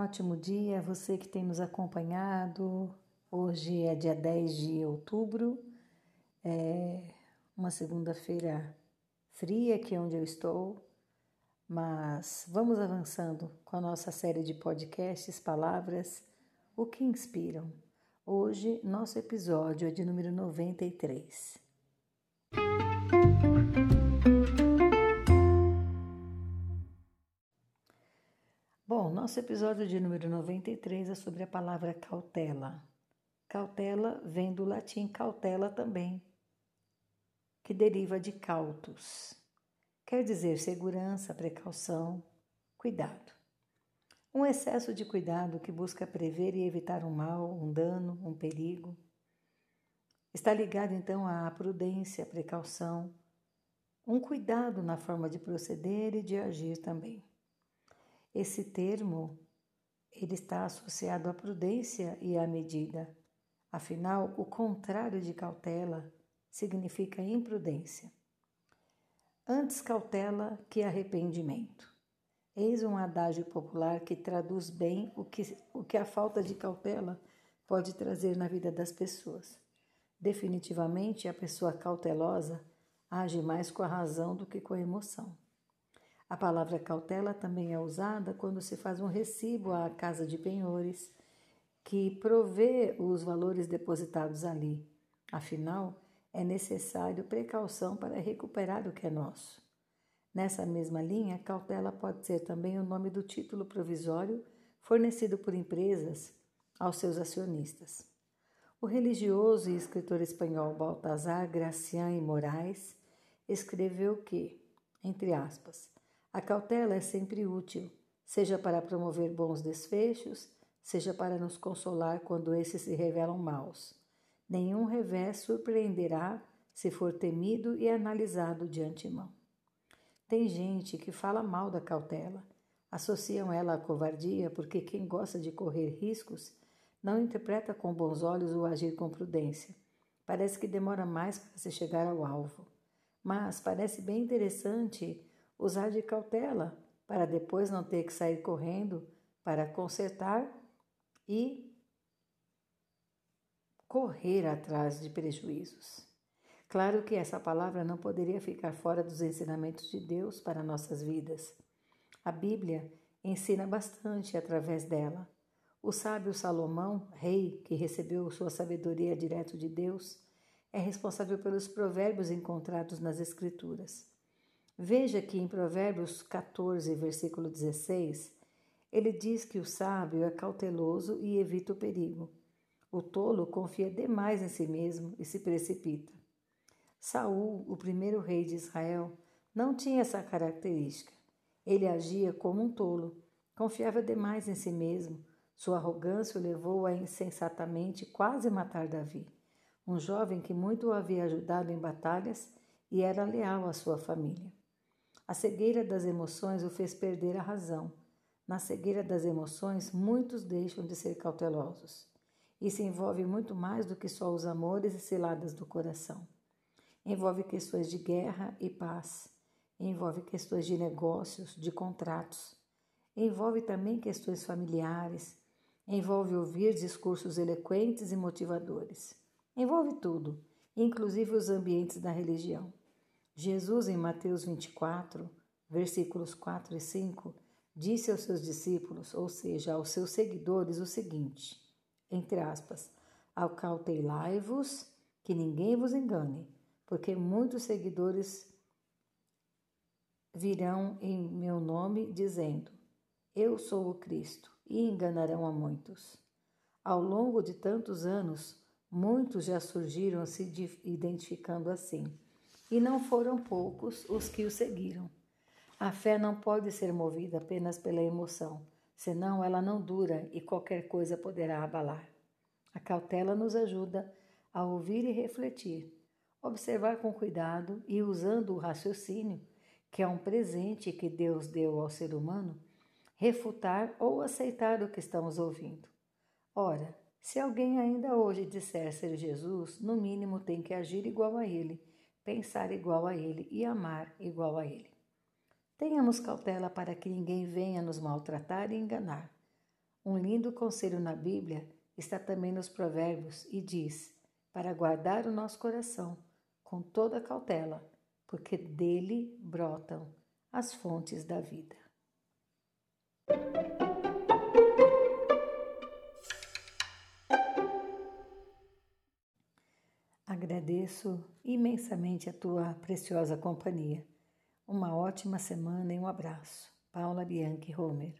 ótimo dia, você que tem nos acompanhado. Hoje é dia 10 de outubro, é uma segunda-feira fria aqui onde eu estou, mas vamos avançando com a nossa série de podcasts Palavras, o que inspiram. Hoje, nosso episódio é de número 93. Nosso episódio de número 93 é sobre a palavra cautela. Cautela vem do latim cautela também, que deriva de cautus. Quer dizer segurança, precaução, cuidado. Um excesso de cuidado que busca prever e evitar um mal, um dano, um perigo. Está ligado então à prudência, precaução, um cuidado na forma de proceder e de agir também. Esse termo ele está associado à prudência e à medida. Afinal, o contrário de cautela significa imprudência. Antes cautela que arrependimento. Eis um adágio popular que traduz bem o que, o que a falta de cautela pode trazer na vida das pessoas. Definitivamente, a pessoa cautelosa age mais com a razão do que com a emoção. A palavra cautela também é usada quando se faz um recibo à casa de penhores, que provê os valores depositados ali. Afinal, é necessário precaução para recuperar o que é nosso. Nessa mesma linha, cautela pode ser também o nome do título provisório fornecido por empresas aos seus acionistas. O religioso e escritor espanhol Baltasar Gracián e Moraes escreveu que, entre aspas, a cautela é sempre útil, seja para promover bons desfechos, seja para nos consolar quando esses se revelam maus. Nenhum revés surpreenderá se for temido e analisado de antemão. Tem gente que fala mal da cautela, associam ela à covardia porque quem gosta de correr riscos não interpreta com bons olhos o agir com prudência. Parece que demora mais para se chegar ao alvo. Mas parece bem interessante usar de cautela para depois não ter que sair correndo para consertar e correr atrás de prejuízos. Claro que essa palavra não poderia ficar fora dos ensinamentos de Deus para nossas vidas. A Bíblia ensina bastante através dela. O sábio Salomão, rei que recebeu sua sabedoria direto de Deus, é responsável pelos provérbios encontrados nas Escrituras. Veja que em Provérbios 14, versículo 16, ele diz que o sábio é cauteloso e evita o perigo. O tolo confia demais em si mesmo e se precipita. Saul, o primeiro rei de Israel, não tinha essa característica. Ele agia como um tolo, confiava demais em si mesmo. Sua arrogância o levou a insensatamente quase matar Davi, um jovem que muito o havia ajudado em batalhas e era leal à sua família. A cegueira das emoções o fez perder a razão. Na cegueira das emoções, muitos deixam de ser cautelosos. Isso envolve muito mais do que só os amores e ciladas do coração. Envolve questões de guerra e paz. Envolve questões de negócios, de contratos. Envolve também questões familiares. Envolve ouvir discursos eloquentes e motivadores. Envolve tudo, inclusive os ambientes da religião. Jesus, em Mateus 24, versículos 4 e 5, disse aos seus discípulos, ou seja, aos seus seguidores, o seguinte: entre aspas, acautelai-vos que ninguém vos engane, porque muitos seguidores virão em meu nome dizendo: Eu sou o Cristo, e enganarão a muitos. Ao longo de tantos anos, muitos já surgiram se identificando assim e não foram poucos os que o seguiram. A fé não pode ser movida apenas pela emoção, senão ela não dura e qualquer coisa poderá abalar. A cautela nos ajuda a ouvir e refletir, observar com cuidado e usando o raciocínio, que é um presente que Deus deu ao ser humano, refutar ou aceitar o que estamos ouvindo. Ora, se alguém ainda hoje disser ser Jesus, no mínimo tem que agir igual a ele pensar igual a Ele e amar igual a Ele. Tenhamos cautela para que ninguém venha nos maltratar e enganar. Um lindo conselho na Bíblia está também nos Provérbios e diz: para guardar o nosso coração com toda cautela, porque dele brotam as fontes da vida. Agradeço imensamente a tua preciosa companhia. Uma ótima semana e um abraço. Paula Bianchi Homer